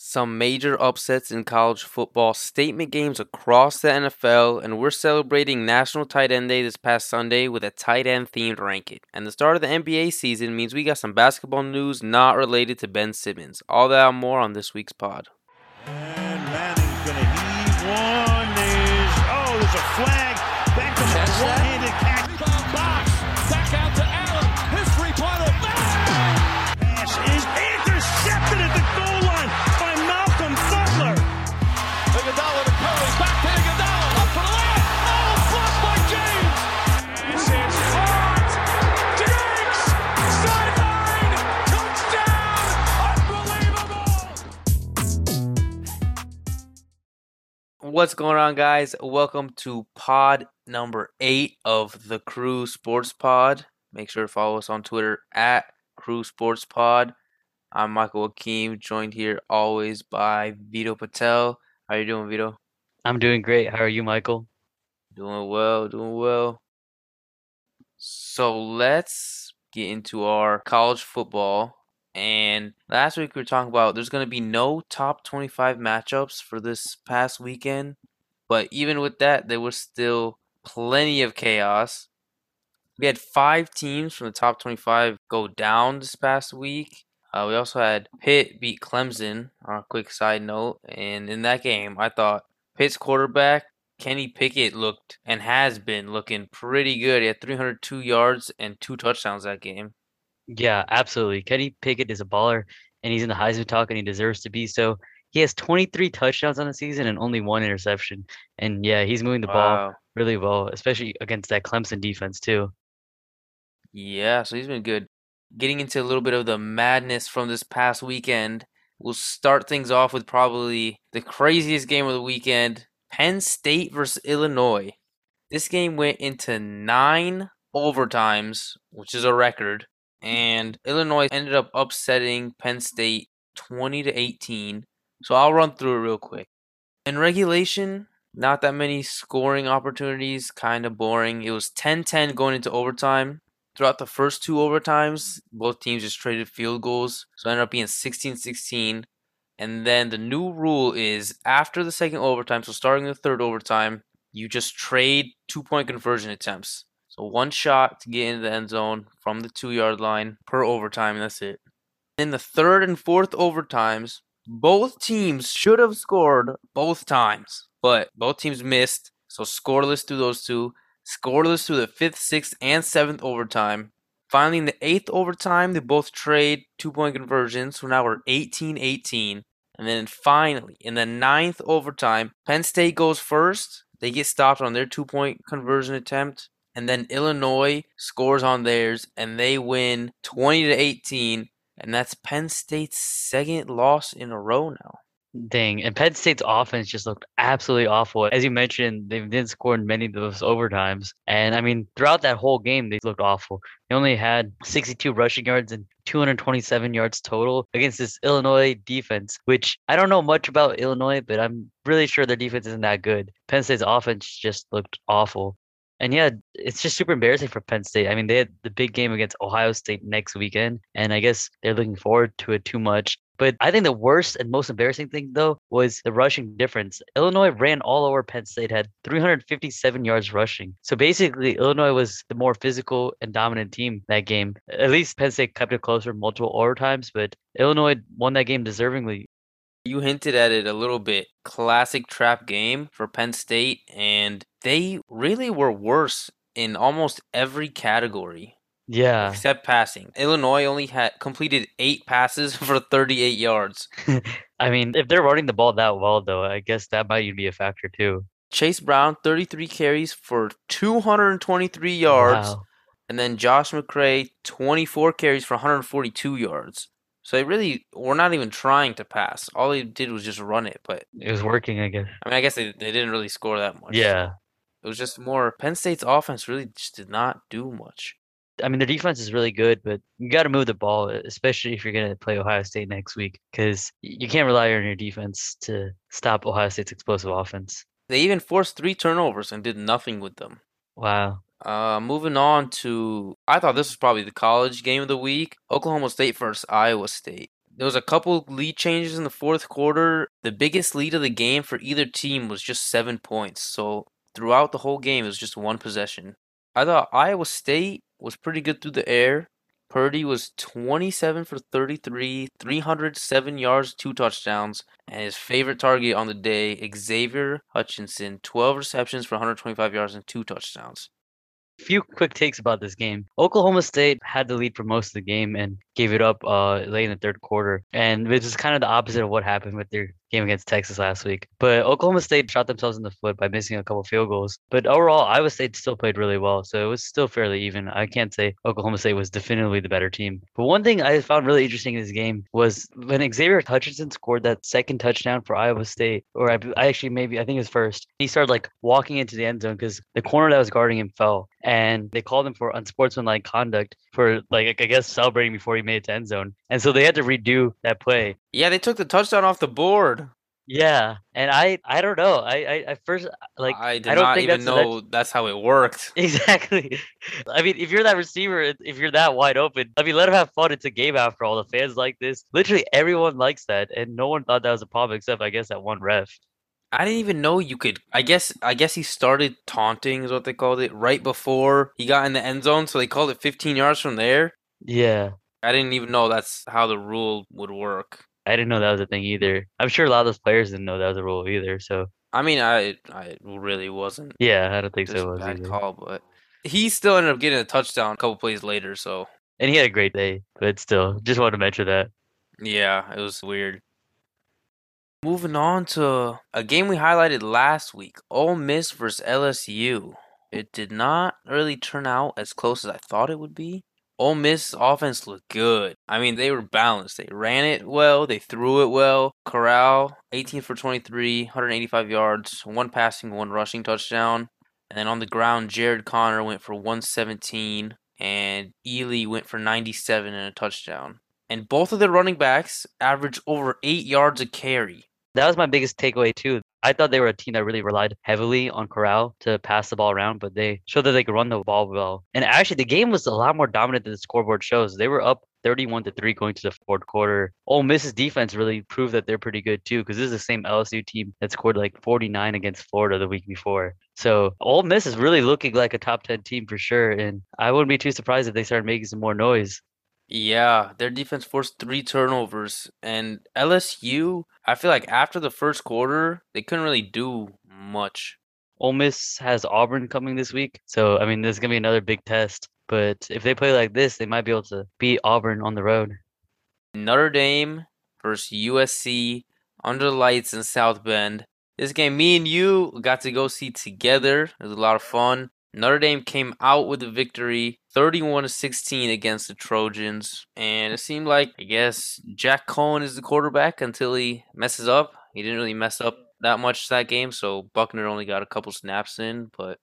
some major upsets in college football, statement games across the NFL, and we're celebrating National Tight End Day this past Sunday with a tight end themed ranking. And the start of the NBA season means we got some basketball news not related to Ben Simmons. All that and more on this week's pod. And Manning's going to heave one. There's, oh, there's a flag. Back to the one-handed What's going on, guys? Welcome to pod number eight of the Crew Sports Pod. Make sure to follow us on Twitter at Crew Sports Pod. I'm Michael Akeem, joined here always by Vito Patel. How are you doing, Vito? I'm doing great. How are you, Michael? Doing well, doing well. So let's get into our college football. And last week we were talking about there's going to be no top 25 matchups for this past weekend. But even with that, there was still plenty of chaos. We had five teams from the top 25 go down this past week. Uh, we also had Pitt beat Clemson on a quick side note. And in that game, I thought Pitt's quarterback Kenny Pickett looked and has been looking pretty good. He had 302 yards and two touchdowns that game. Yeah, absolutely. Kenny Pickett is a baller and he's in the Heisman talk and he deserves to be so. He has 23 touchdowns on the season and only one interception. And yeah, he's moving the ball really well, especially against that Clemson defense too. Yeah, so he's been good. Getting into a little bit of the madness from this past weekend, we'll start things off with probably the craziest game of the weekend Penn State versus Illinois. This game went into nine overtimes, which is a record, and Illinois ended up upsetting Penn State 20 to 18. So I'll run through it real quick. In regulation, not that many scoring opportunities, kind of boring. It was 10 10 going into overtime. Throughout the first two overtimes, both teams just traded field goals. So ended up being 16 16. And then the new rule is after the second overtime, so starting the third overtime, you just trade two point conversion attempts. So one shot to get into the end zone from the two yard line per overtime, and that's it. In the third and fourth overtimes, both teams should have scored both times, but both teams missed. So scoreless through those two, scoreless through the fifth, sixth, and seventh overtime. Finally, in the eighth overtime, they both trade two point conversions. So now we're 18 18. And then finally, in the ninth overtime, Penn State goes first. They get stopped on their two point conversion attempt. And then Illinois scores on theirs and they win 20 to 18. And that's Penn State's second loss in a row now. Dang. And Penn State's offense just looked absolutely awful. As you mentioned, they didn't score in many of those overtimes. And I mean, throughout that whole game, they looked awful. They only had 62 rushing yards and 227 yards total against this Illinois defense, which I don't know much about Illinois, but I'm really sure their defense isn't that good. Penn State's offense just looked awful. And yeah, it's just super embarrassing for Penn State. I mean, they had the big game against Ohio State next weekend, and I guess they're looking forward to it too much. But I think the worst and most embarrassing thing, though, was the rushing difference. Illinois ran all over Penn State, had 357 yards rushing. So basically, Illinois was the more physical and dominant team that game. At least Penn State kept it closer multiple overtimes, but Illinois won that game deservingly. You hinted at it a little bit. Classic trap game for Penn State, and they really were worse in almost every category Yeah. except passing. Illinois only had completed eight passes for 38 yards. I mean, if they're running the ball that well, though, I guess that might be a factor too. Chase Brown, 33 carries for 223 yards. Wow. And then Josh McCray, 24 carries for 142 yards. So they really were not even trying to pass. All they did was just run it. But It was working, I guess. I mean, I guess they, they didn't really score that much. Yeah. It was just more Penn State's offense really just did not do much. I mean, their defense is really good, but you got to move the ball, especially if you're going to play Ohio State next week, because you can't rely on your defense to stop Ohio State's explosive offense. They even forced three turnovers and did nothing with them. Wow. Uh, moving on to, I thought this was probably the college game of the week. Oklahoma State versus Iowa State. There was a couple lead changes in the fourth quarter. The biggest lead of the game for either team was just seven points. So throughout the whole game, it was just one possession. I thought Iowa State was pretty good through the air. Purdy was 27 for 33, 307 yards, two touchdowns, and his favorite target on the day, Xavier Hutchinson, 12 receptions for 125 yards and two touchdowns. A few quick takes about this game. Oklahoma State had the lead for most of the game and gave it up uh, late in the third quarter. And this is kind of the opposite of what happened with their game against Texas last week. But Oklahoma State shot themselves in the foot by missing a couple field goals. But overall, Iowa State still played really well. So it was still fairly even. I can't say Oklahoma State was definitively the better team. But one thing I found really interesting in this game was when Xavier Hutchinson scored that second touchdown for Iowa State, or I, I actually maybe, I think it was first, he started like walking into the end zone because the corner that was guarding him fell. And they called him for unsportsmanlike conduct for like I guess celebrating before he made it to end zone. And so they had to redo that play. Yeah, they took the touchdown off the board. Yeah, and I I don't know. I I, I first uh, like I did I don't not even that's- know that's how it worked. exactly. I mean, if you're that receiver, if- if you're that wide open, I mean, let him have fun. It's a game after all. The fans like this. Literally everyone likes that, and no one thought that was a problem except I guess that one ref. I didn't even know you could. I guess. I guess he started taunting, is what they called it, right before he got in the end zone. So they called it 15 yards from there. Yeah, I didn't even know that's how the rule would work. I didn't know that was a thing either. I'm sure a lot of those players didn't know that was a rule either. So I mean, I I really wasn't. yeah, I don't think so. was bad either. call, but he still ended up getting a touchdown a couple plays later. So And he had a great day, but still, just wanted to mention that. yeah, it was weird. Moving on to a game we highlighted last week, Ole Miss versus LSU. It did not really turn out as close as I thought it would be. Ole Miss offense looked good. I mean, they were balanced. They ran it well. They threw it well. Corral, 18 for 23, 185 yards, one passing, one rushing touchdown. And then on the ground, Jared Connor went for 117, and Ealy went for 97 and a touchdown. And both of the running backs averaged over eight yards a carry. That was my biggest takeaway too. I thought they were a team that really relied heavily on Corral to pass the ball around, but they showed that they could run the ball well. And actually, the game was a lot more dominant than the scoreboard shows. They were up 31 to 3 going to the fourth quarter. Ole Miss's defense really proved that they're pretty good too, because this is the same LSU team that scored like 49 against Florida the week before. So Ole Miss is really looking like a top 10 team for sure. And I wouldn't be too surprised if they started making some more noise. Yeah, their defense forced three turnovers. And LSU, I feel like after the first quarter, they couldn't really do much. Ole Miss has Auburn coming this week. So, I mean, this is going to be another big test. But if they play like this, they might be able to beat Auburn on the road. Notre Dame versus USC under the lights in South Bend. This game, me and you got to go see together. It was a lot of fun. Notre Dame came out with a victory, 31 to 16 against the Trojans, and it seemed like I guess Jack Coan is the quarterback until he messes up. He didn't really mess up that much that game, so Buckner only got a couple snaps in, but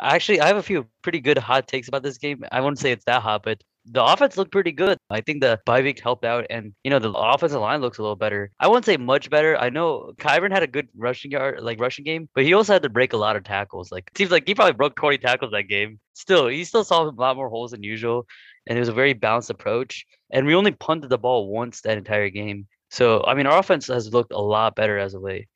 Actually, I have a few pretty good hot takes about this game. I won't say it's that hot, but the offense looked pretty good. I think the bye week helped out, and you know the offensive line looks a little better. I won't say much better. I know Kyren had a good rushing yard, like rushing game, but he also had to break a lot of tackles. Like it seems like he probably broke 20 tackles that game. Still, he still saw a lot more holes than usual, and it was a very balanced approach. And we only punted the ball once that entire game. So I mean, our offense has looked a lot better as of late.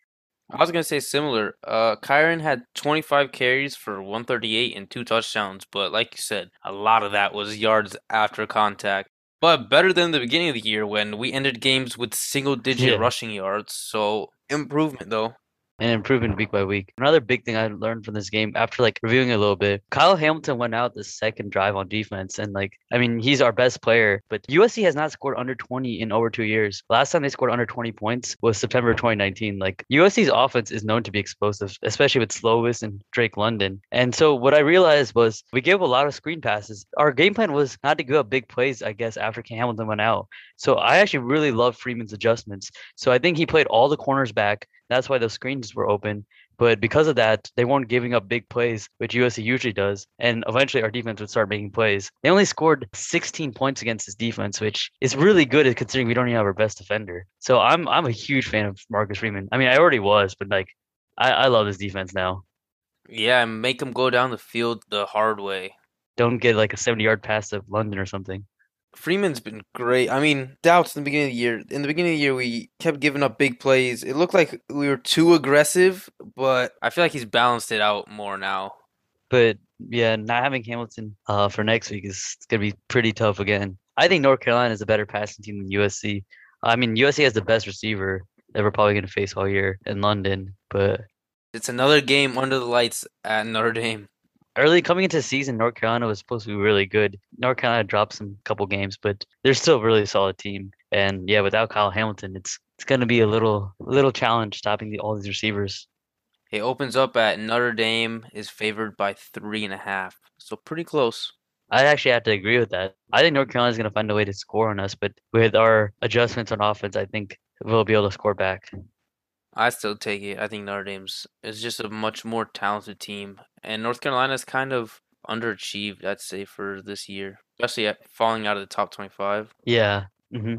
I was gonna say similar. Uh, Kyren had 25 carries for 138 and two touchdowns, but like you said, a lot of that was yards after contact. But better than the beginning of the year when we ended games with single-digit Yeah. rushing yards. So improvement though. And improvement week by week. Another big thing I learned from this game after like reviewing a little bit, Kyle Hamilton went out the second drive on defense. And like, I mean, he's our best player, but USC has not scored under 20 in over two years. Last time they scored under 20 points was September 2019. Like, USC's offense is known to be explosive, especially with Slovis and Drake London. And so what I realized was we gave a lot of screen passes. Our game plan was not to give up big plays, I guess, after Hamilton went out. So I actually really love Freeman's adjustments. So I think he played all the corners back. That's why those screens were open. But because of that, they weren't giving up big plays, which USC usually does. And eventually our defense would start making plays. They only scored 16 points against this defense, which is really good considering we don't even have our best defender. So I'm I'm a huge fan of Marcus Freeman. I mean, I already was, but like I, I love this defense now. Yeah, and make them go down the field the hard way. Don't get like a 70 yard pass to London or something. Freeman's been great. I mean, doubts in the beginning of the year. In the beginning of the year, we kept giving up big plays. It looked like we were too aggressive, but I feel like he's balanced it out more now. But yeah, not having Hamilton uh, for next week is going to be pretty tough again. I think North Carolina is a better passing team than USC. I mean, USC has the best receiver that we're probably going to face all year in London. But It's another game under the lights at Notre Dame. Early coming into the season, North Carolina was supposed to be really good. North Carolina dropped some couple games, but they're still a really solid team. And yeah, without Kyle Hamilton, it's it's going to be a little little challenge stopping the, all these receivers. It opens up at Notre Dame is favored by three and a half, so pretty close. I actually have to agree with that. I think North Carolina is going to find a way to score on us, but with our adjustments on offense, I think we'll be able to score back. I still take it. I think Notre Dame's is just a much more talented team, and North Carolina's kind of underachieved, I'd say, for this year, especially at falling out of the top twenty-five. Yeah. hmm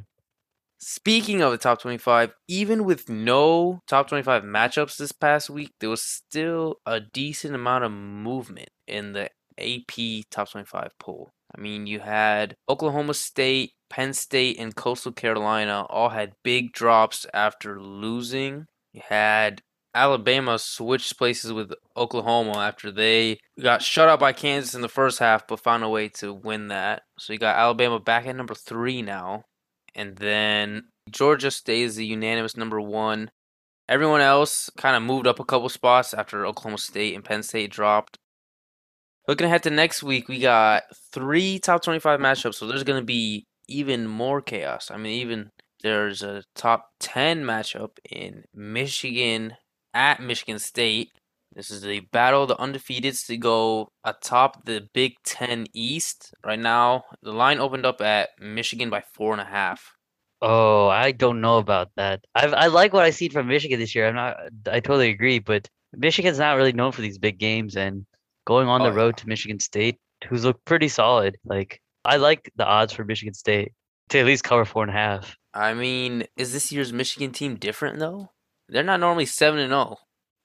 Speaking of the top 25, even with no top 25 matchups this past week, there was still a decent amount of movement in the AP top 25 poll. I mean, you had Oklahoma State, Penn State, and Coastal Carolina all had big drops after losing. You had Alabama switch places with Oklahoma after they got shut out by Kansas in the first half, but found a way to win that. So you got Alabama back at number three now. And then Georgia stays the unanimous number one. Everyone else kind of moved up a couple spots after Oklahoma State and Penn State dropped. Looking ahead to next week, we got three top 25 matchups, so there's going to be even more chaos. I mean, even there's a top 10 matchup in Michigan at Michigan State. This is the battle of the undefeateds to go atop the Big Ten East. Right now, the line opened up at Michigan by four and a half. Oh, I don't know about that. I I like what I see from Michigan this year. I'm not. I totally agree, but Michigan's not really known for these big games, and going on Oh, the yeah. road to Michigan State, who's looked pretty solid. Like I like the odds for Michigan State to at least cover four and a half. I mean, is this year's Michigan team different though? They're not normally seven and oh. zero.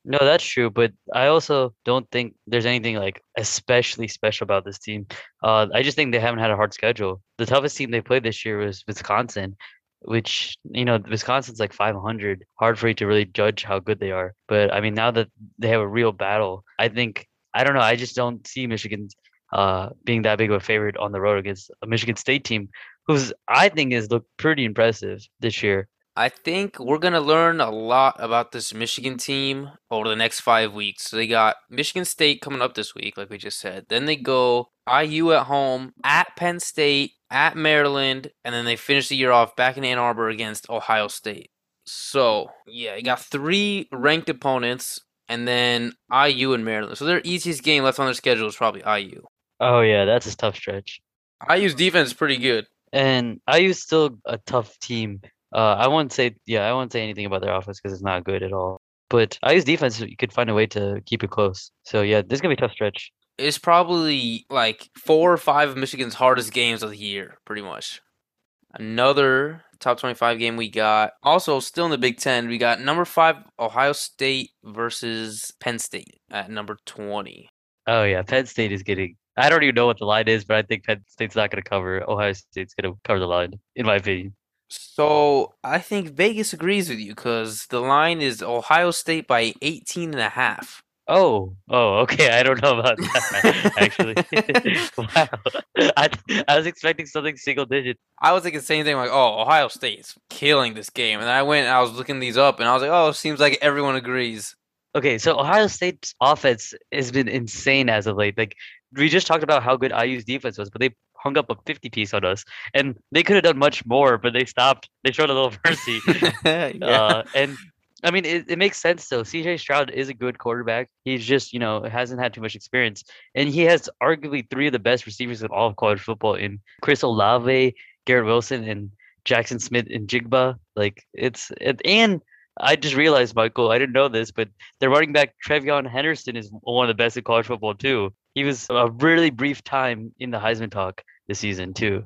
No, that's true, but I also don't think there's anything like especially special about this team. Uh, I just think they haven't had a hard schedule. The toughest team they played this year was Wisconsin, which you know Wisconsin's like 500. Hard for you to really judge how good they are. But I mean, now that they have a real battle, I think I don't know. I just don't see Michigan uh, being that big of a favorite on the road against a Michigan State team, who's I think has looked pretty impressive this year. I think we're gonna learn a lot about this Michigan team over the next five weeks. So they got Michigan State coming up this week, like we just said. Then they go IU at home, at Penn State, at Maryland, and then they finish the year off back in Ann Arbor against Ohio State. So yeah, you got three ranked opponents, and then IU and Maryland. So their easiest game left on their schedule is probably IU. Oh yeah, that's a tough stretch. IU's defense is pretty good. And IU's still a tough team. Uh, I won't say, yeah, I won't say anything about their offense because it's not good at all. But IU's defense, you could find a way to keep it close. So yeah, this is gonna be a tough stretch. It's probably like four or five of Michigan's hardest games of the year, pretty much. Another top 25 game we got. Also, still in the Big Ten, we got number five Ohio State versus Penn State at number 20. Oh yeah, Penn State is getting. I don't even know what the line is, but I think Penn State's not gonna cover. Ohio State's gonna cover the line, in my opinion. So I think Vegas agrees with you because the line is Ohio State by 18 and a half. Oh, oh, okay. I don't know about that actually. wow, I I was expecting something single digit. I was thinking the same thing, like, oh, Ohio State's killing this game. And I went and I was looking these up and I was like, oh, it seems like everyone agrees. Okay, so Ohio State's offense has been insane as of late. Like we just talked about how good IU's defense was, but they hung up a 50 piece on us, and they could have done much more, but they stopped. They showed a little mercy. yeah. uh, and I mean, it, it makes sense though. CJ Stroud is a good quarterback. He's just, you know, hasn't had too much experience, and he has arguably three of the best receivers in all of college football in Chris Olave, Garrett Wilson, and Jackson Smith-Njigba. Like it's it, and I just realized, Michael, I didn't know this, but the running back TreVeyon Henderson is one of the best in college football too. He was a really brief time in the Heisman talk this season too.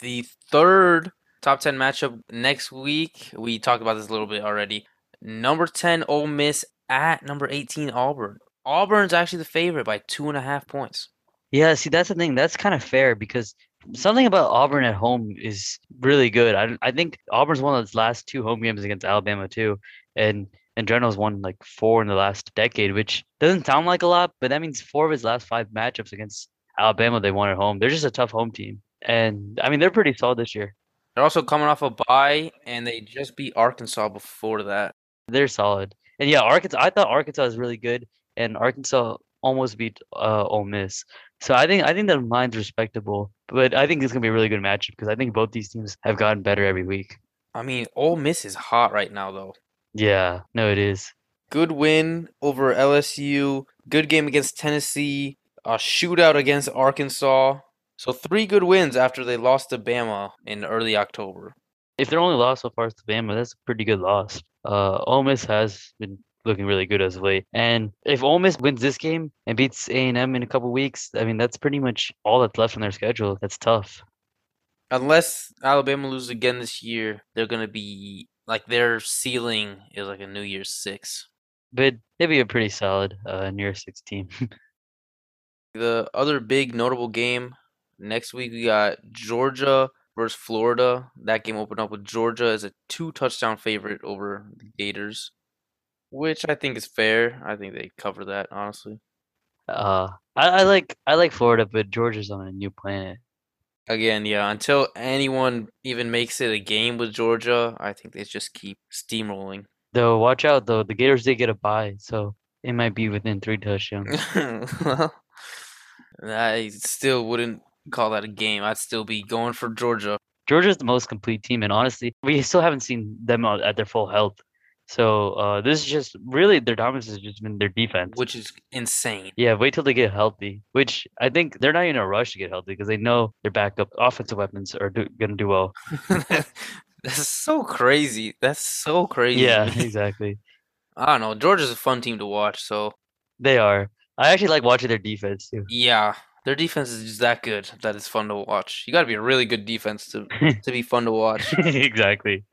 the third top 10 matchup next week. We talked about this a little bit already. Number 10, Ole Miss at number 18, Auburn. Auburn's actually the favorite by two and a half points. Yeah, see, that's the thing. That's kind of fair because Something about Auburn at home is really good. I I think Auburn's won its last two home games against Alabama too, and and Dreno's won like four in the last decade, which doesn't sound like a lot, but that means four of his last five matchups against Alabama they won at home. They're just a tough home team, and I mean they're pretty solid this year. They're also coming off a bye, and they just beat Arkansas before that. They're solid, and yeah, Arkansas. I thought Arkansas was really good, and Arkansas almost beat uh, Ole Miss. So I think I think the line's respectable, but I think it's gonna be a really good matchup because I think both these teams have gotten better every week. I mean, Ole Miss is hot right now, though. Yeah, no, it is. Good win over LSU. Good game against Tennessee. A shootout against Arkansas. So three good wins after they lost to Bama in early October. If their only loss so far is to Bama, that's a pretty good loss. Uh, Ole Miss has been looking really good as of late, and if Ole Miss wins this game and beats A and M in a couple weeks, I mean that's pretty much all that's left on their schedule. That's tough. Unless Alabama loses again this year, they're gonna be like their ceiling is like a New Year's six. But they'd be a pretty solid uh, New Year's Six team. The other big notable game next week we got Georgia versus Florida. That game opened up with Georgia as a two touchdown favorite over the Gators, which I think is fair. I think they cover that honestly. uh, I, I like I like Florida, but Georgia's on a new planet. Again, yeah, until anyone even makes it a game with Georgia, I think they just keep steamrolling. Though, watch out though, the Gators did get a bye, so it might be within three touchdowns. well, I still wouldn't call that a game. I'd still be going for Georgia. Georgia's the most complete team, and honestly, we still haven't seen them at their full health. So uh, this is just really their dominance has just been their defense. which is insane. yeah, wait till they get healthy. Which I think they're not in a rush to get healthy because they know their backup offensive weapons are do- gonna do well. That's so crazy. That's so crazy. Yeah, exactly. I don't know. Georgia's a fun team to watch. So They are. I actually like watching their defense too. yeah, their defense is just that good that it's fun to watch. You got to be a really good defense to to be fun to watch. exactly.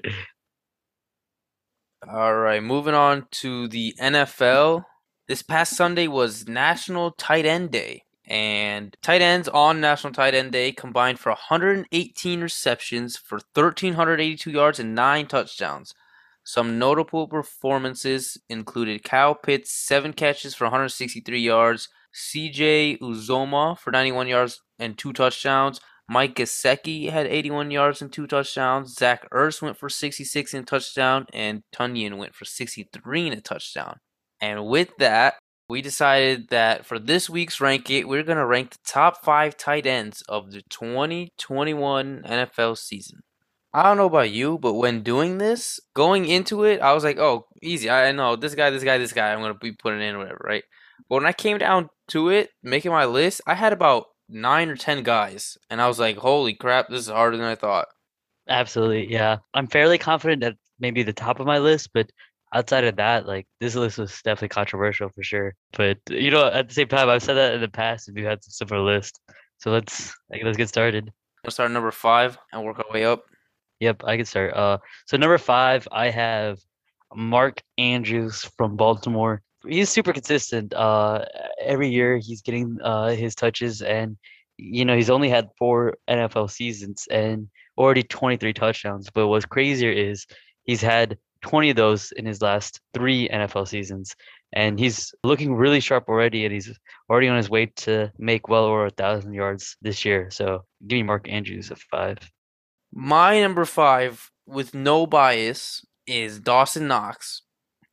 All right, moving on to the NFL. This past Sunday was National Tight End Day, and tight ends on National Tight End Day combined for 118 receptions for 1,382 yards and nine touchdowns. Some notable performances included Kyle Pitts, seven catches for 163 yards, CJ Uzomah for 91 yards and two touchdowns, Mike Gesicki had 81 yards and two touchdowns. Zach Ertz went for 66 and touchdown, and Tonyan went for 63 and a touchdown. And with that, we decided that for this week's rank it, we're going to rank the top five tight ends of the 2021 NFL season. I don't know about you, but when doing this, going into it, I was like, oh, easy. I know this guy, this guy, this guy, I'm going to be putting in whatever, right? But when I came down to it, making my list, I had about nine or ten guys, and I was like, "Holy crap, this is harder than I thought." Absolutely. Yeah. I'm fairly confident that maybe the top of my list, but outside of that, like this list was definitely controversial for sure. But you know, at the same time, I've said that in the past if you had some similar list. So let's like, let's get started. We'll start at number five and work our way up. Yep, I can start. Uh, so number five, I have Mark Andrews from Baltimore. He's super consistent. Uh, every year he's getting uh his touches, and you know he's only had four NFL seasons and already 23 touchdowns. But what's crazier is he's had 20 of those in his last three NFL seasons, and he's looking really sharp already, and he's already on his way to make well over a thousand yards this year. So give me Mark Andrews at five. My number five, with no bias, is Dawson Knox.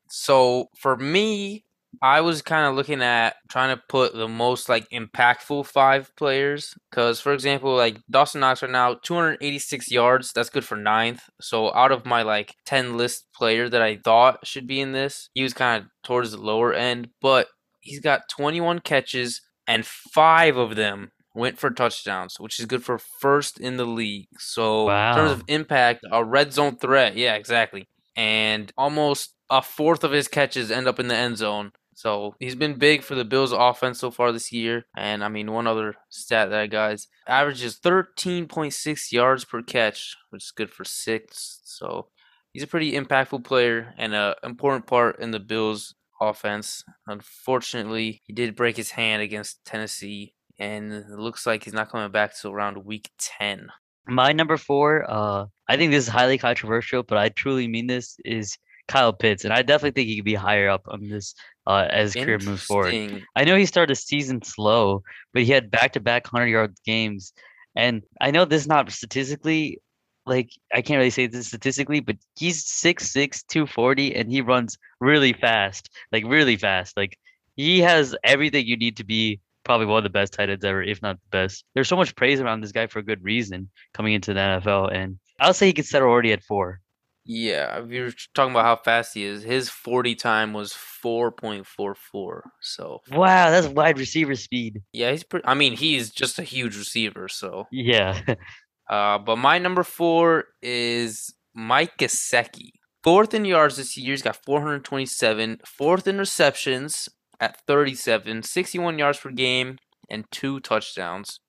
So for me, I was kind of looking at trying to put the most like impactful five players. Because, for example, like Dawson Knox right now, 286 yards. That's good for ninth. So out of my like 10 list player that I thought should be in this, he was kind of towards the lower end. But he's got 21 catches, and five of them went for touchdowns, which is good for first in the league. So in terms of impact, a red zone threat. Yeah, exactly. And almost a fourth of his catches end up in the end zone. So he's been big for the Bills offense so far this year. And I mean, one other stat that I is averages 13.6 yards per catch, which is good for six. So he's a pretty impactful player and an important part in the Bills offense. Unfortunately, he did break his hand against Tennessee and it looks like he's not coming back till around week 10. My number four, uh, I think this is highly controversial, but I truly mean this, is Kyle Pitts. And I definitely think he could be higher up on this uh, as career moves forward. I know he started the season slow, but he had back to back 100 yard games. And I know this is not statistically, like, I can't really say this statistically, but he's 6'6, 240, and he runs really fast, like, really fast. Like, he has everything you need to be probably one of the best tight ends ever, if not the best. There's so much praise around this guy for a good reason coming into the NFL. And I'll say he could settle already at four. Yeah, if you're talking about how fast he is, his 40 time was 4.44. So, Wow, that's wide receiver speed. yeah, he's pretty. I mean, he's just a huge receiver. So, Yeah. uh, but my number four is Mike Gesicki. Fourth in yards this year, he's got 427. Fourth in receptions at 37, 61 yards per game, and two touchdowns.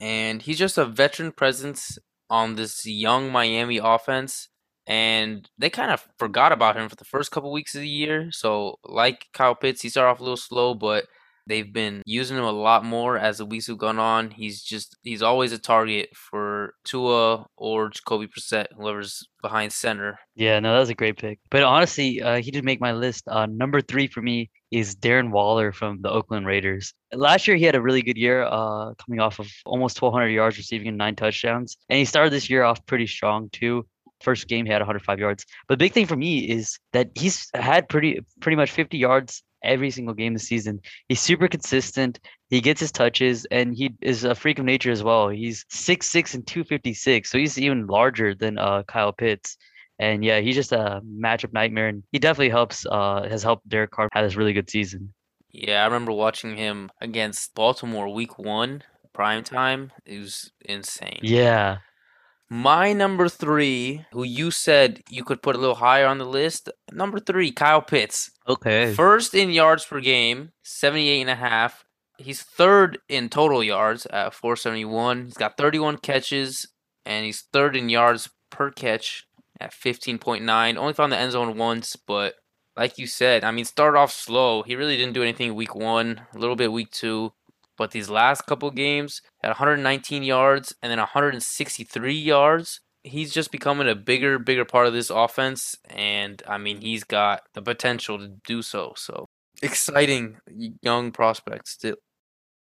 And he's just a veteran presence on this young Miami offense. And they kind of forgot about him for the first couple weeks of the year. So, like Kyle Pitts, he started off a little slow, but they've been using him a lot more as the weeks have gone on. He's just he's always a target for Tua or Jacoby Brissett, whoever's behind center. Yeah, no, that was a great pick. But honestly, uh, he didn't make my list. Uh, number three for me is Darren Waller from the Oakland Raiders. Last year, he had a really good year, uh, coming off of almost 1,200 yards receiving and nine touchdowns. And he started this year off pretty strong too. First game, he had 105 yards. But the big thing for me is that he's had pretty pretty much 50 yards every single game this season. He's super consistent. He gets his touches, and he is a freak of nature as well. He's 6'6 and 256, so he's even larger than uh, Kyle Pitts. And yeah, he's just a matchup nightmare, and he definitely helps. Uh, has helped Derek Carr have this really good season. Yeah, I remember watching him against Baltimore week one, prime time. It was insane. Yeah, My number three, who you said you could put a little higher on the list, number three, Kyle Pitts. okay. First in yards per game, 78 and a half. He's third in total yards at 471. He's got 31 catches, and he's third in yards per catch at 15.9. Only found the end zone once, but like you said, I mean, start off slow. He really didn't do anything week one, a little bit week two. But these last couple games at 119 yards and then 163 yards. He's just becoming a bigger, bigger part of this offense, and I mean, he's got the potential to do so. So exciting young prospect still.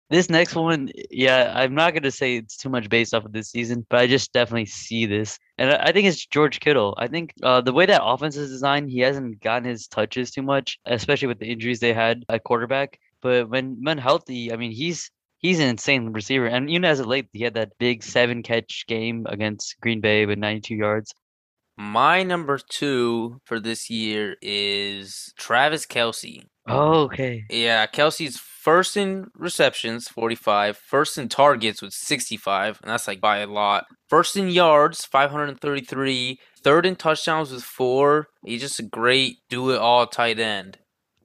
This next one, yeah, I'm not gonna say it's too much based off of this season, but I just definitely see this, and I think it's George Kittle. I think uh, the way that offense is designed, he hasn't gotten his touches too much, especially with the injuries they had at quarterback. But when when healthy, I mean, he's he's an insane receiver, and even as of late, he had that big seven catch game against Green Bay with 92 yards. My number two for this year is Travis Kelce. Oh, okay. Yeah, Kelce's first in receptions, 45. First in targets with 65, and that's like by a lot. First in yards, 533. Third in touchdowns with four. He's just a great do it all tight end.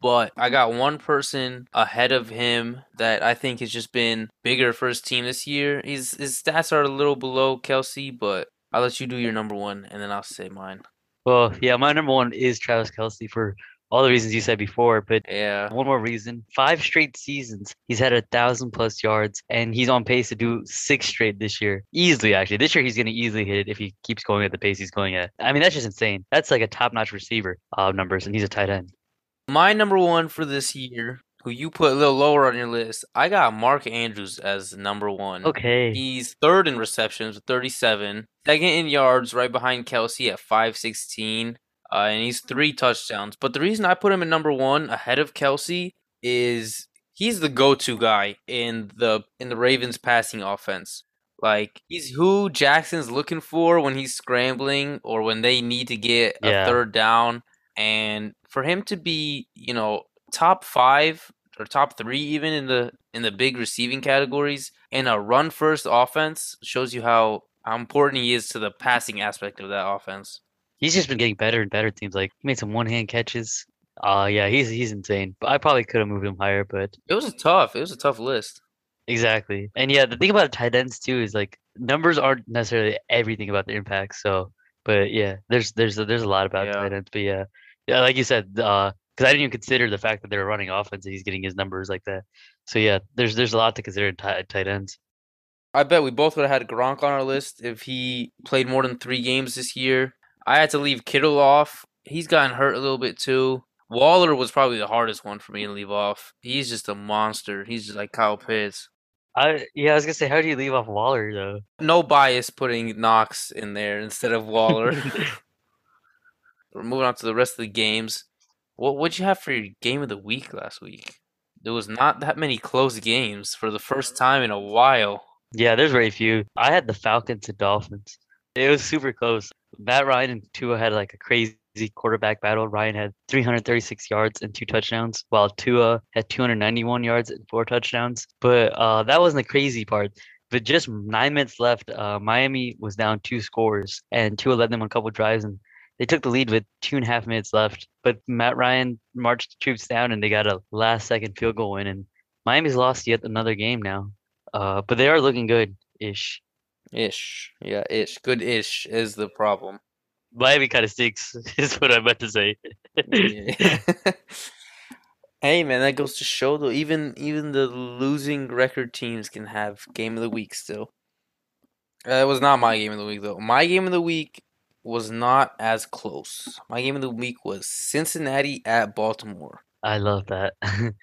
But I got one person ahead of him that I think has just been bigger for his team this year. His his stats are a little below Kelce, but I'll let you do your number one and then I'll say mine. Well, yeah, my number one is Travis Kelce for all the reasons you said before, but Yeah. One more reason. Five straight seasons. He's had a thousand plus yards and he's on pace to do six straight this year. Easily, actually. This year he's gonna easily hit it if he keeps going at the pace he's going at. I mean, that's just insane. That's like a top notch receiver uh numbers, and he's a tight end. My number one for this year, who you put a little lower on your list, I got Mark Andrews as number one. Okay. He's third in receptions with 37, second in yards, right behind Kelce at 516, uh, and he's three touchdowns. But the reason I put him at number one ahead of Kelce is he's the go-to guy in the in the Ravens passing offense. Like he's who Jackson's looking for when he's scrambling or when they need to get a third down. And for him to be, you know, top five or top three even in the in the big receiving categories in a run first offense shows you how, how important he is to the passing aspect of that offense. He's just been getting better and better. It seems like he made some one hand catches. Uh yeah, he's he's insane. But I probably could have moved him higher, but It was a tough. It was a tough list. exactly. And yeah, the thing about tight ends too is like numbers aren't necessarily everything about the impact. So, but yeah, there's there's a, there's a lot about Yeah. tight ends. But yeah, yeah, like you said, uh, because I didn't even consider the fact that they were running offense and he's getting his numbers like that. So yeah, there's there's a lot to consider in tight, tight ends. I bet we both would have had Gronk on our list if he played more than three games this year. I had to leave Kittle off. He's gotten hurt a little bit too. Waller was probably the hardest one for me to leave off. He's just a monster. He's just like Kyle Pitts. I yeah, I was gonna say, how do you leave off Waller though? No bias putting Knox in there instead of Waller. We're moving on to the rest of the games. What what'd you have for your game of the week last week? There was not that many close games for the first time in a while. Yeah, there's very few. I had the Falcons and Dolphins. It was super close. Matt Ryan and Tua had like a crazy quarterback battle. Ryan had 336 yards and two touchdowns, while Tua had 291 yards and four touchdowns. But uh, that wasn't the crazy part. But just nine minutes left, uh, Miami was down two scores, and Tua led them on a couple drives, and they took the lead with two and a half minutes left. But Matt Ryan marched the troops down, and they got a last-second field goal win. And Miami's lost yet another game now. Uh, but they are looking good ish. Ish. Yeah, ish. Good ish is the problem. Miami kind of stinks, is what I meant to say. Yeah. hey man, that goes to show though, even even the losing record teams can have game of the week still. Uh, it was not my game of the week though. My game of the week was not as close. My game of the week was Cincinnati at Baltimore. I love that.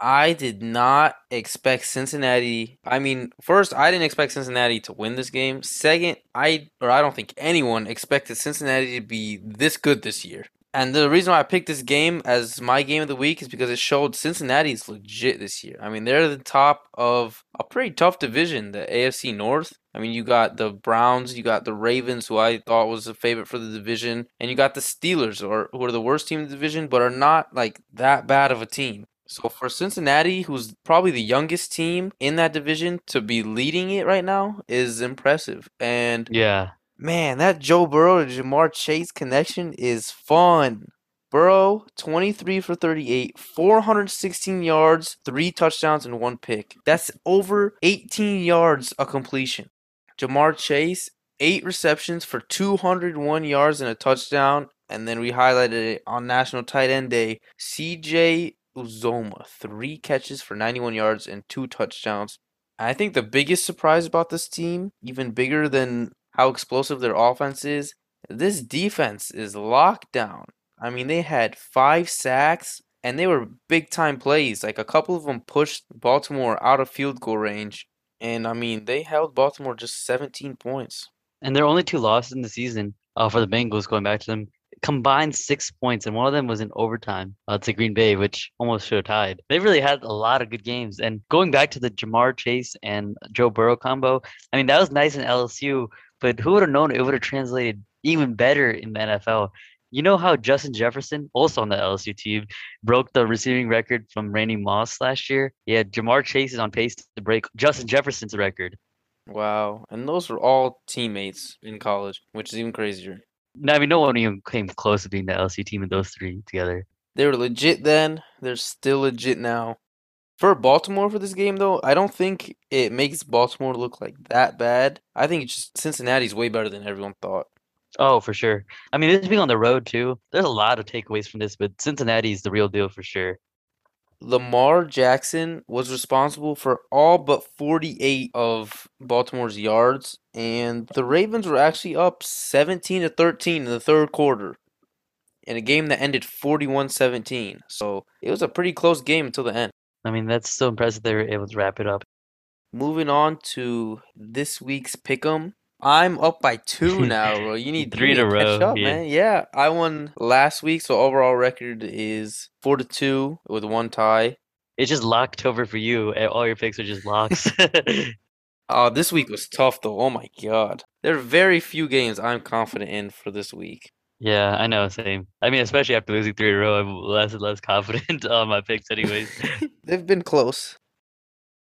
I did not expect Cincinnati. I mean, first, I didn't expect Cincinnati to win this game. Second, I or I don't think anyone expected Cincinnati to be this good this year. And the reason why I picked this game as my game of the week is because it showed Cincinnati's legit this year. I mean, they're the top of a pretty tough division, the AFC North. I mean, you got the Browns, you got the Ravens, who I thought was a favorite for the division, and you got the Steelers, or who are the worst team in the division, but are not like that bad of a team. So for Cincinnati, who's probably the youngest team in that division to be leading it right now, is impressive. And yeah. Man, that Joe Burrow to Ja'Marr Chase connection is fun. Burrow, 23 for 38, 416 yards, three touchdowns, and one pick. That's over 18 yards a completion. Ja'Marr Chase, eight receptions for 201 yards and a touchdown. And then we highlighted it on National Tight End Day. CJ Uzomah, three catches for 91 yards and two touchdowns. I think the biggest surprise about this team, even bigger than how explosive their offense is, this defense is locked down. I mean, they had five sacks and they were big time plays. Like a couple of them pushed Baltimore out of field goal range. And I mean, they held Baltimore just 17 points. And their only two losses in the season uh, for the Bengals, going back to them, combined six points, and one of them was in overtime uh, to Green Bay, which almost should have tied. They really had a lot of good games. And going back to the Ja'Marr Chase and Joe Burrow combo, I mean, that was nice in LSU, but who would have known it would have translated even better in the NFL? You know how Justin Jefferson, also on the LSU team, broke the receiving record from Randy Moss last year? Yeah, Ja'Marr Chase is on pace to break Justin Jefferson's record. Wow. And those were all teammates in college, which is even crazier. No, I mean, no one even came close to being the LSU team with those three together. They were legit then. They're still legit now. For Baltimore for this game, though, I don't think it makes Baltimore look like that bad. I think it's just Cincinnati's way better than everyone thought. Oh, for sure. I mean, this being on the road too, there's a lot of takeaways from this, but Cincinnati is the real deal for sure. Lamar Jackson was responsible for all but 48 of Baltimore's yards, and the Ravens were actually up 17 to 13 in the third quarter in a game that ended 41-17. So it was a pretty close game until the end. I mean, that's so impressive they were able to wrap it up. Moving on to this week's pick'em. I'm up by two now, bro. You need Three you in a to row, up, yeah. man. Yeah, I won last week, so overall record is four to two with one tie. It's just locked over for you. All your picks are just locks. Oh, this week was tough though. Oh my god. There are very few games I'm confident in for this week. Yeah, I know, same. I mean, especially after losing three in a row, I'm less and less confident on my picks, anyways. They've been close.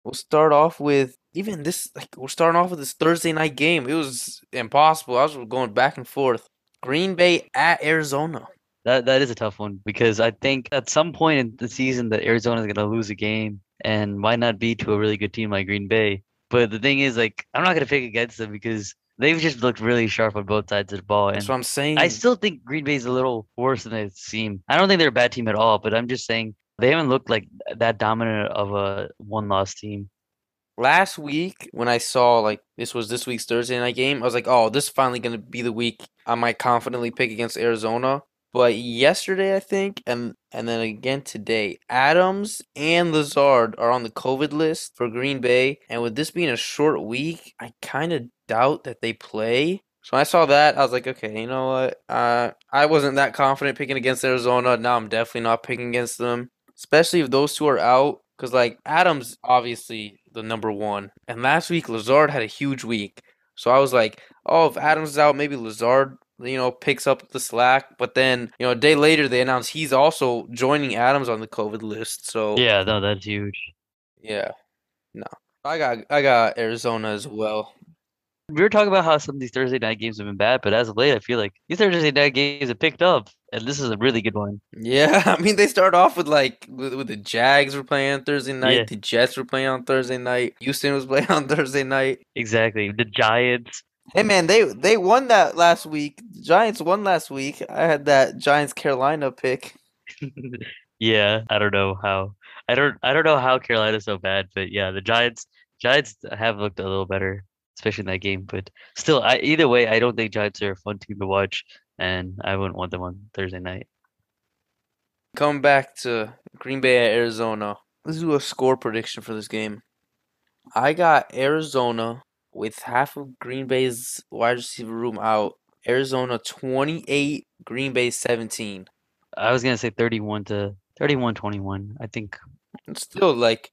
We'll start off with even this like we're starting off with this Thursday night game. It was impossible. I was going back and forth. Green Bay at Arizona. That that is a tough one because I think at some point in the season that Arizona is gonna lose a game and might not be to a really good team like Green Bay. But the thing is, like, I'm not gonna pick against them because they've just looked really sharp on both sides of the ball. And That's what I'm saying. I still think Green Bay's a little worse than they seem. I don't think they're a bad team at all, but I'm just saying They haven't looked like that dominant of a one-loss team. Last week, when I saw like this was this week's Thursday night game, I was like, oh, this is finally going to be the week I might confidently pick against Arizona. But yesterday, I think, and and then again today, Adams and Lazard are on the COVID list for Green Bay. And with this being a short week, I kind of doubt that they play. So when I saw that, I was like, okay, you know what? Uh, I wasn't that confident picking against Arizona. Now I'm definitely not picking against them, especially if those two are out. Because like Adams, obviously the number one, and last week Lazard had a huge week. So I was like, oh, if Adams is out, maybe Lazard, you know, picks up the slack. But then, you know, a day later they announced he's also joining Adams on the COVID list. So Yeah, no, that's huge. yeah, no, I got I got Arizona as well. We were talking about how some of these Thursday night games have been bad, but as of late, I feel like these Thursday night games have picked up, and this is a really good one. Yeah, I mean they start off with like with, with the Jags were playing on Thursday night, Yeah. the Jets were playing on Thursday night, Houston was playing on Thursday night. Exactly. The Giants. Hey man, they they won that last week. The Giants won last week. I had that Giants Carolina pick. yeah, I don't know how. I don't. I don't know how Carolina's so bad, but yeah, the Giants. Giants have looked a little better, especially in that game. But still, I either way, I don't think Giants are a fun team to watch, and I wouldn't want them on Thursday night. Come back to Green Bay at Arizona. Let's do a score prediction for this game. I got Arizona with half of Green Bay's wide receiver room out. Arizona 28, Green Bay 17. I was gonna say 31 to 31 21. I think. It's still like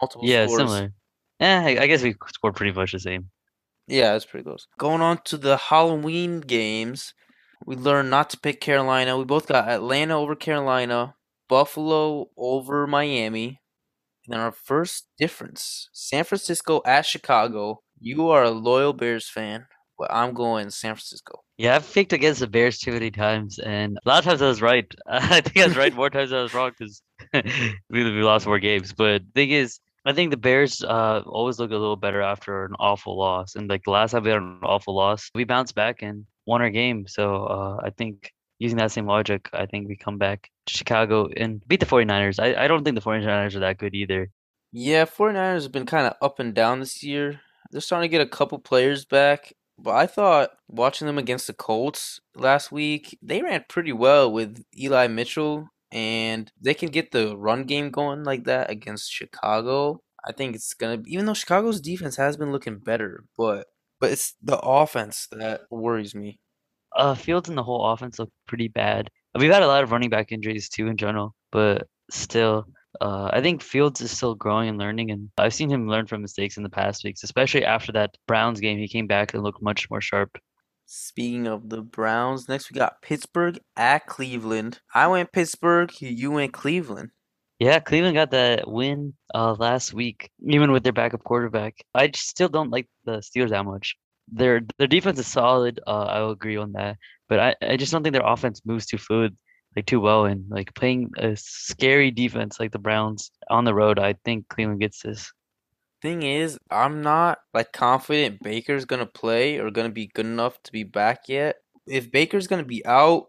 multiple Yeah, scores. similar. Yeah, I, I guess we scored pretty much the same. Yeah, that's pretty close. Going on to the Halloween games, we learned not to pick Carolina. We both got Atlanta over Carolina, Buffalo over Miami. And then our first difference San Francisco at Chicago. You are a loyal Bears fan, but I'm going San Francisco. Yeah, I've picked against the Bears too many times, and a lot of times I was right. I think I was right more times than I was wrong because we, we lost more games. But thing is, I think the Bears uh always look a little better after an awful loss. And like last time we had an awful loss, we bounced back and won our game. So uh, I think using that same logic, I think we come back to Chicago and beat the 49ers. I, I don't think the 49ers are that good either. Yeah, 49ers have been kind of up and down this year. They're starting to get a couple players back, but I thought watching them against the Colts last week, they ran pretty well with Eli Mitchell, and they can get the run game going like that against Chicago. I think it's gonna, even though Chicago's defense has been looking better, but but it's the offense that worries me. Uh, Fields and the whole offense look pretty bad. We've had a lot of running back injuries too in general, but still, uh, I think Fields is still growing and learning, and I've seen him learn from mistakes in the past weeks, especially after that Browns game. He came back and looked much more sharp. Speaking of the Browns, next we got Pittsburgh at Cleveland. I went Pittsburgh, you went Cleveland. Yeah, Cleveland got that win uh last week, even with their backup quarterback. I still don't like the Steelers that much. Their their defense is solid. Uh, I will agree on that, but I, I just don't think their offense moves too fluid, like too well. And like playing a scary defense like the Browns on the road, I think Cleveland gets this. Thing is, I'm not like confident Baker's gonna play or gonna be good enough to be back yet. If Baker's gonna be out,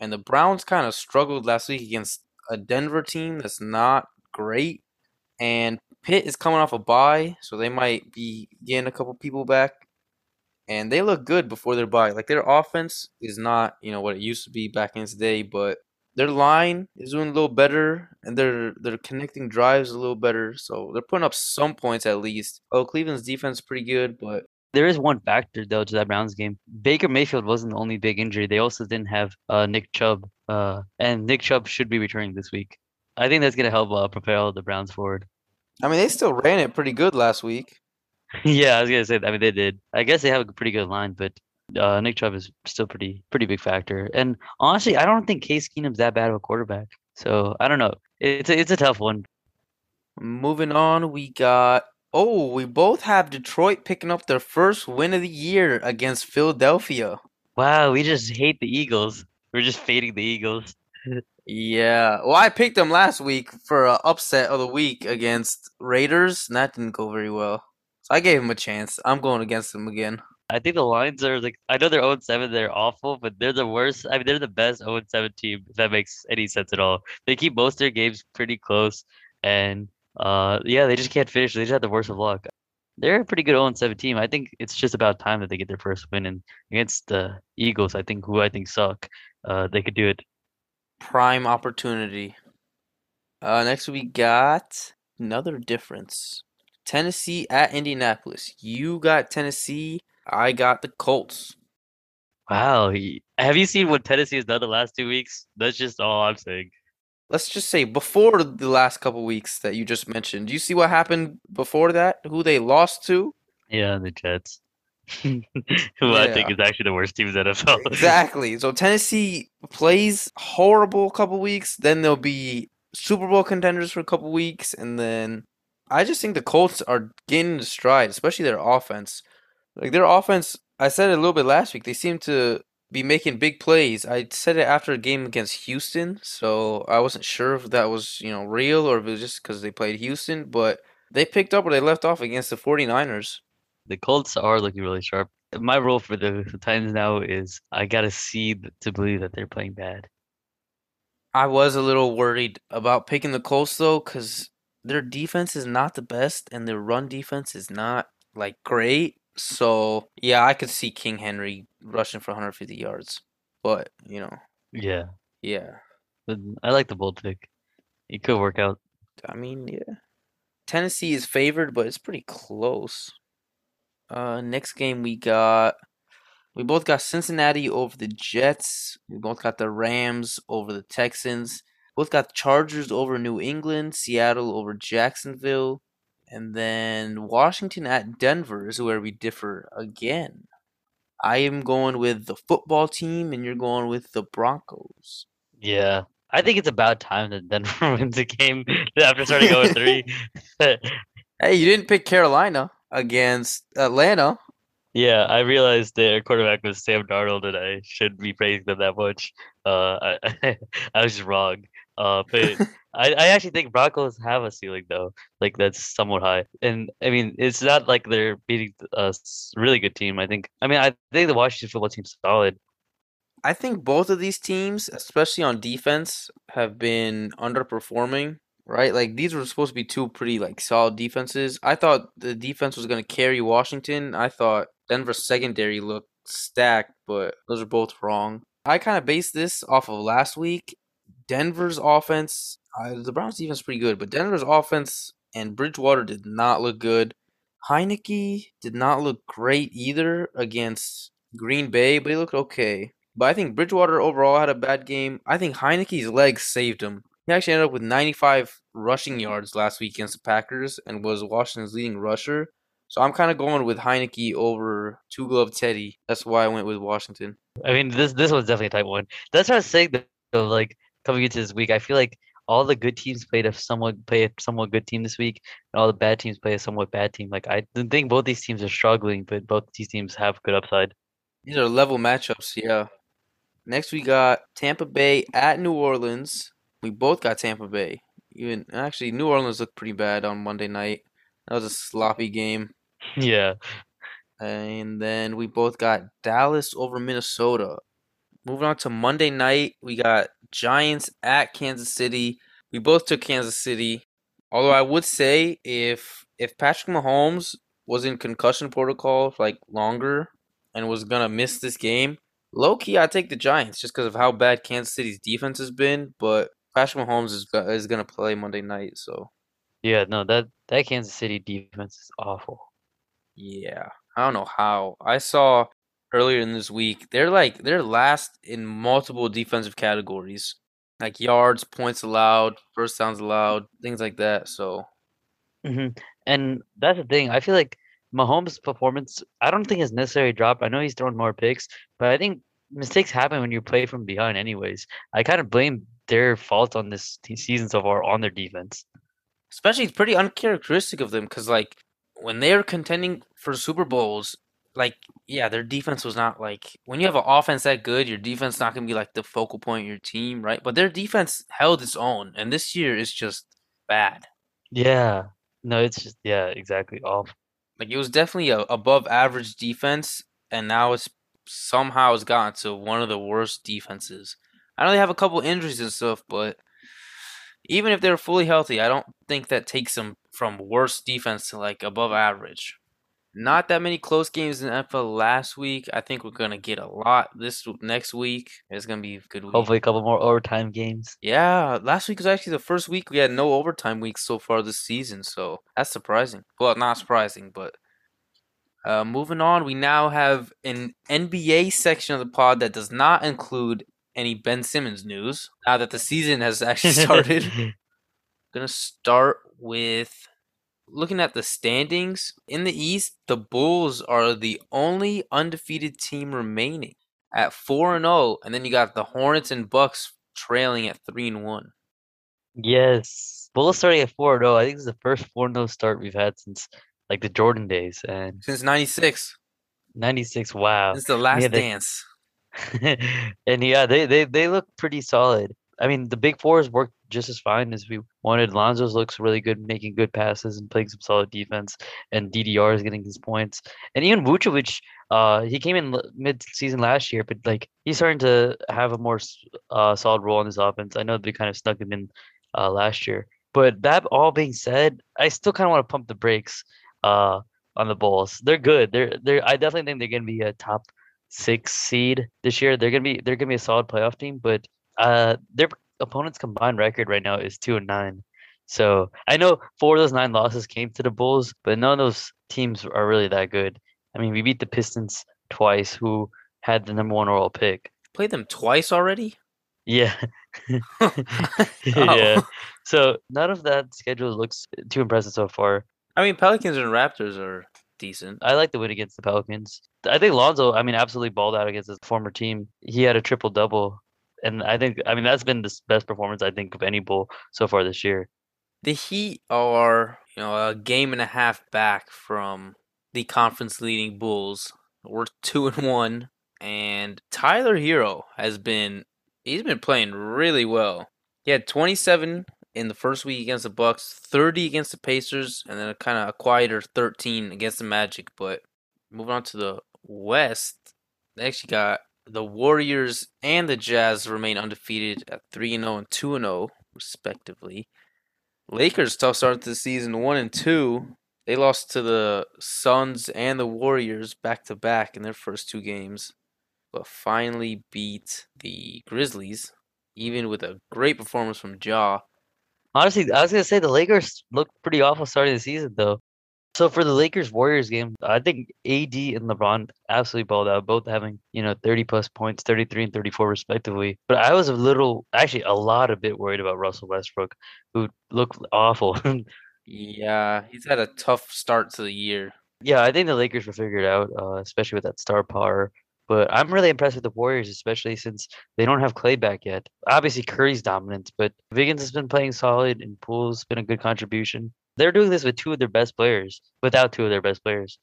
and the Browns kind of struggled last week against a Denver team that's not great, and Pitt is coming off a bye, so they might be getting a couple people back. And they look good before their bye. Like their offense is not, you know, what it used to be back in its day, but their line is doing a little better and they're they're connecting drives a little better so they're putting up some points at least oh cleveland's defense is pretty good but There is one factor though to that Browns game. Baker Mayfield wasn't the only big injury. They also didn't have uh Nick Chubb. Uh, and Nick Chubb should be returning this week. I think that's gonna help uh, propel the Browns forward. i mean they still ran it pretty good last week Yeah, I was gonna say. I mean, they did. I guess they have a pretty good line, but uh, Nick Chubb is still pretty pretty big factor. And honestly, I don't think Case Keenum's that bad of a quarterback. So I don't know. It's a, it's a tough one. moving on we got oh we both have detroit picking up their first win of the year against philadelphia Wow, we just hate the Eagles. We're just fading the Eagles. yeah well i picked them last week for an upset of the week against raiders and that didn't go very well so i gave them a chance i'm going against them again I think the Lions are like I know they're 0 7, they're awful, but they're the worst. I mean, they're the best 0 7 team, if that makes any sense at all. They keep most of their games pretty close, and uh, yeah, they just can't finish. They just have the worst of luck. They're a pretty good 0 7 team. I think it's just about time that they get their first win, and against the Eagles, I think who I think suck, uh, they could do it. Prime opportunity. Uh, next we got another difference. Tennessee at Indianapolis. You got Tennessee. I got the Colts. Wow, have you seen what Tennessee has done the last two weeks? That's just all I'm saying. Let's just say before the last couple weeks that you just mentioned. Do you see what happened before that? Who they lost to? Yeah, the Jets, who I think is actually the worst team in the NFL. Exactly. So Tennessee plays horrible a couple weeks, then they'll be Super Bowl contenders for a couple weeks, and then I just think the Colts are getting into stride, especially their offense. Like their offense, I said it a little bit last week. They seem to be making big plays. I said it after a game against Houston, so I wasn't sure if that was, you know, real or if it was just because they played Houston, but they picked up where they left off against the 49ers. the Colts are looking really sharp. My rule for the, Titans now is I gotta see to believe that they're playing bad. I was a little worried about picking the Colts though, because their defense is not the best and their run defense is not like great. So yeah, I could see King Henry rushing for 150 yards, but you know, Yeah, yeah, but I like the bold pick. It could work out. I mean, yeah. Tennessee is favored, but it's pretty close. Uh, next game we got. We both got Cincinnati over the Jets. We both got the Rams over the Texans. Both got Chargers over New England. Seattle over Jacksonville. And then Washington at Denver is where we differ again. I am going with the football team, and you're going with the Broncos. Yeah, I think it's about time that Denver wins a game after starting 0 3. Hey, you didn't pick Carolina against Atlanta. Yeah, I realized their quarterback was Sam Darnold, and I shouldn't be praising them that much. Uh, I, I was just wrong. Uh, but I, I actually think Broncos have a ceiling though, like that's somewhat high. And I mean, it's not like they're beating a really good team. I think. I mean, I think the Washington football team's solid. I think both of these teams, especially on defense, have been underperforming. Right, like these were supposed to be two pretty like solid defenses. I thought the defense was going to carry Washington. I thought Denver's secondary looked stacked, but those are both wrong. I kind of based this off of last week. Denver's offense, uh, the Browns defense pretty good, but Denver's offense and Bridgewater did not look good. Heinicke did not look great either against Green Bay, but he looked okay. But I think Bridgewater overall had a bad game. I think Heinicke's legs saved him. He actually ended up with 95 rushing yards last week against the Packers and was Washington's leading rusher. So I'm kind of going with Heinicke over Two Glove Teddy. That's why I went with Washington. I mean, this this one's definitely a tight one. That's what I was saying. Though, like coming into this week, I feel like all the good teams played a somewhat play a somewhat good team this week, and all the bad teams play a somewhat bad team. Like I think both these teams are struggling, but both these teams have good upside. These are level matchups, yeah. Next we got Tampa Bay at New Orleans. We both got Tampa Bay. Even actually New Orleans looked pretty bad on Monday night. That was a sloppy game. yeah, And then we both got Dallas over Minnesota. Moving on to Monday night, we got Giants at Kansas City. We both took Kansas City. Although I would say if if Patrick Mahomes was in concussion protocol like longer and was gonna miss this game, low key I'd take the Giants just because of how bad Kansas City's defense has been. But Patrick Mahomes is is gonna play Monday night, so yeah. No, that that Kansas City defense is awful. Yeah, I don't know how. I saw earlier in this week they're like they're last in multiple defensive categories, like yards, points allowed, first downs allowed, things like that. So hmm And that's the thing. I feel like Mahomes' performance, I don't think has necessarily dropped. I know he's thrown more picks, but I think mistakes happen when you play from behind, anyways. I kind of blame their fault on this season so far on their defense. especially it's pretty uncharacteristic of them because like when they're contending for Super Bowls, like yeah, their defense was not like when you have an offense that good, your defense not gonna be like the focal point of your team, right? But their defense held its own, and this year is just bad. Yeah. No, it's just yeah, exactly. Off. Like it was definitely a above average defense, and now it's somehow it's gotten to one of the worst defenses. I know they have a couple injuries and stuff, but even if they're fully healthy, I don't think that takes them from worst defense to like above average. Not that many close games in NFL last week. I think we're gonna get a lot this next week. It's gonna be a good week. Hopefully, a couple more overtime games. Yeah, last week was actually the first week we had no overtime weeks so far this season, so that's surprising. Well, not surprising, but uh, moving on, we now have an NBA section of the pod that does not include any Ben Simmons news. Now that the season has actually started, gonna start with looking at the standings in the East. The Bulls are the only undefeated team remaining at four and zero, and then you got the Hornets and Bucks trailing at three and one. yes, Bulls starting at 4 0. I think it's the first 4 0 start we've had since like the Jordan days and Since '96, ninety six. Wow. since the last they- dance. and yeah, they, they they look pretty solid. I mean, the big fours worked just as fine as we wanted. Lonzo's looks really good, making good passes and playing some solid defense. And DDR is getting his points. And even Vucevic, uh, he came in mid-season last year, but like he's starting to have a more uh solid role in this offense. I know they kind of snuck him in uh last year, but that all being said, I still kind of want to pump the brakes uh on the Bulls. They're good. They're they're. I definitely think they're gonna be a top six seed this year. They're gonna be they're gonna be a solid playoff team, but uh their opponents combined record right now is two and nine. So I know four of those nine losses came to the Bulls, but none of those teams are really that good. I mean, we beat the Pistons twice, who had the number one overall pick. Played them twice already. Yeah, Oh. yeah. So none of that schedule looks too impressive so far. I mean, Pelicans and Raptors are decent. I like the win against the Pelicans. I think Lonzo, I mean, absolutely balled out against his former team. He had a triple double. And I think, I mean, that's been the best performance, I think, of any Bull so far this year. The Heat are, you know, a game and a half back from the conference leading Bulls. We're two and one, and Tyler Herro has been he's been playing really well. He had 27 in the first week against the Bucks, 30 against the Pacers, and then a kind of a quieter 13 against the Magic. But moving on to the West, they actually got the Warriors and the Jazz remain undefeated at 3 and 0 and 2 and 0 respectively. Lakers tough start to the season, one and two. They lost to the Suns and the Warriors back to back in their first two games, but finally beat the Grizzlies, even with a great performance from Ja. Honestly, I was going to say the Lakers looked pretty awful starting the season, though. So for the Lakers Warriors game, I think AD and LeBron absolutely balled out, both having, you know, 30 plus points, 33 and 34 respectively. But I was a little, actually, a lot a bit worried about Russell Westbrook, who looked awful. Yeah, he's had a tough start to the year. Yeah, I think the Lakers will figure it out, uh, especially with that star power. But I'm really impressed with the Warriors, especially since they don't have Clay back yet. Obviously, Curry's dominant, but Wiggins has been playing solid, and Poole's been a good contribution. They're doing this with two of their best players, without two of their best players.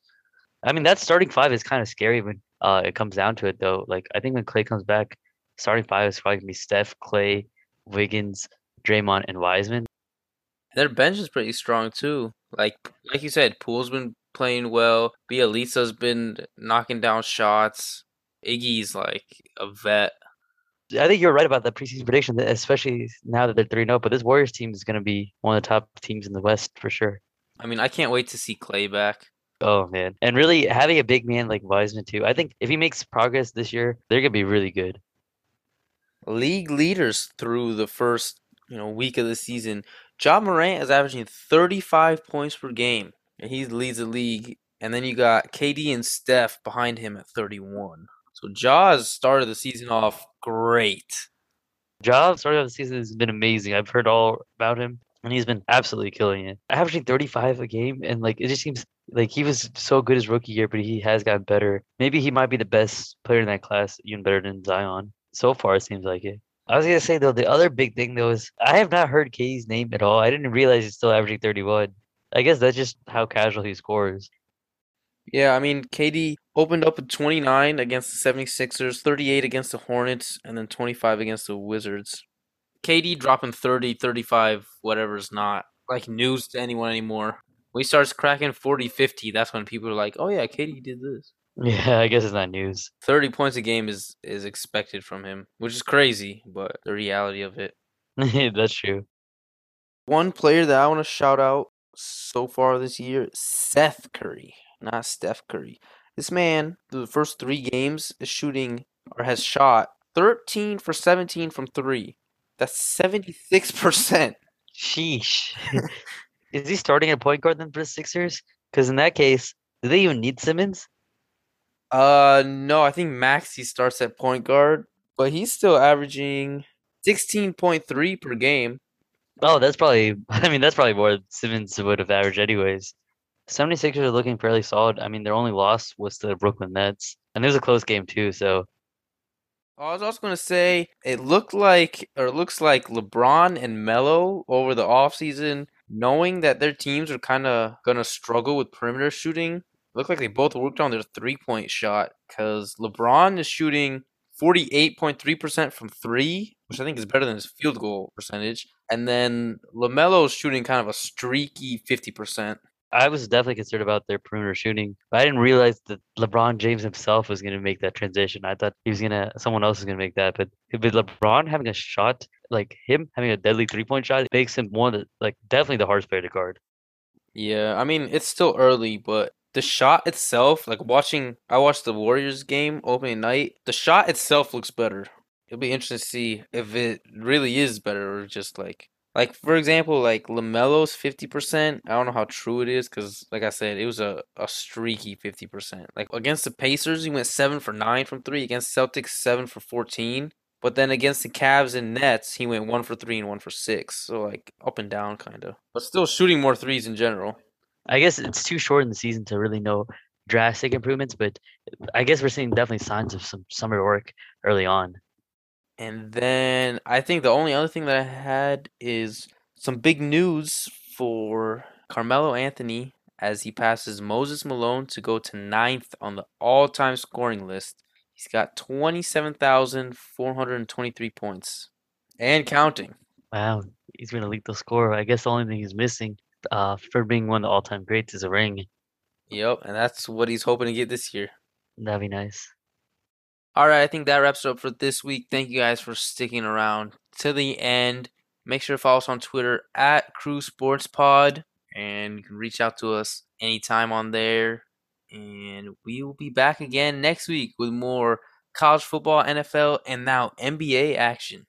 I mean, that starting five is kind of scary when uh, it comes down to it, though. Like, I think when Clay comes back, starting five is probably gonna be Steph, Clay, Wiggins, Draymond, and Wiseman. Their bench is pretty strong too. Like like you said, Poole's been playing well. Bjelica's been knocking down shots. Iggy's like a vet. I think you're right about that preseason prediction, especially now that they're 3 0. But this Warriors team is going to be one of the top teams in the West for sure. I mean, I can't wait to see Clay back. Oh, man. And really, having a big man like Wiseman, too, I think if he makes progress this year, they're going to be really good. League leaders through the first you know week of the season. Ja Morant is averaging 35 points per game, and he leads the league. And then you got KD and Steph behind him at 31. So Ja's started the season off great. Job started off the season has been amazing. I've heard all about him, and he's been absolutely killing it. Averaging 35 a game, and like it just seems like he was so good his rookie year, but he has gotten better. Maybe he might be the best player in that class, even better than Zion. So far, it seems like it. I was gonna say though, the other big thing though is I have not heard KD's name at all. I didn't realize he's still averaging 31. I guess that's just how casual he scores. Yeah, I mean, KD opened up at 29 against the 76ers, 38 against the Hornets, and then 25 against the Wizards. KD dropping 30, 35, whatever's not like news to anyone anymore. When he starts cracking 40, 50, that's when people are like, oh yeah, KD did this. Yeah, I guess it's not news. 30 points a game is is expected from him, which is crazy, but the reality of it. That's true. One player that I want to shout out so far this year, Seth Curry, not Steph Curry. This man, the first three games, is shooting or has shot 13 for 17 from three. That's 76%. Sheesh. Is he starting at point guard then for the Sixers? Because in that case, do they even need Simmons? Uh, no, I think Maxey starts at point guard, but he's still averaging 16.3 per game. Oh, that's probably. I mean, that's probably more Simmons would have averaged anyways. 76ers are looking fairly solid. I mean, their only loss was to the Brooklyn Nets, and it was a close game too. So I was also gonna say it looked like or it looks like LeBron and Melo over the offseason, knowing that their teams are kind of gonna struggle with perimeter shooting. Looked like they both worked on their three point shot because LeBron is shooting 48.3% from three, which I think is better than his field goal percentage. And then LaMelo's shooting kind of a streaky 50%. I was definitely concerned about their perimeter shooting, but I didn't realize that LeBron James himself was going to make that transition. I thought he was gonna, someone else was gonna make that. But with LeBron having a shot like him, having a deadly three point shot, makes him one of the, like definitely the hardest player to guard. Yeah, I mean, it's still early, but the shot itself, like watching, I watched the Warriors game opening night. The shot itself looks better. It'll be interesting to see if it really is better or just like, like for example, like LaMelo's fifty percent. I don't know how true it is because, like I said, it was a, a streaky fifty percent. Like against the Pacers, he went seven for nine from three. Against Celtics, seven for fourteen. But then against the Cavs and Nets, he went one for three and one for six. So like up and down kind of. But still shooting more threes in general. I guess it's too short in the season to really know drastic improvements, but I guess we're seeing definitely signs of some summer work early on. And then I think the only other thing that I had is some big news for Carmelo Anthony as he passes Moses Malone to go to ninth on the all time scoring list. He's got 27,423 points and counting. Wow, he's been a lethal scorer. I guess the only thing he's missing uh, for being one of the all time greats is a ring. Yep, and that's what he's hoping to get this year. That'd be nice. All right, I think that wraps it up for this week. Thank you guys for sticking around to the end. Make sure to follow us on Twitter at Crew Sports Pod, and you can reach out to us anytime on there. And we will be back again next week with more college football, NFL, and now NBA action.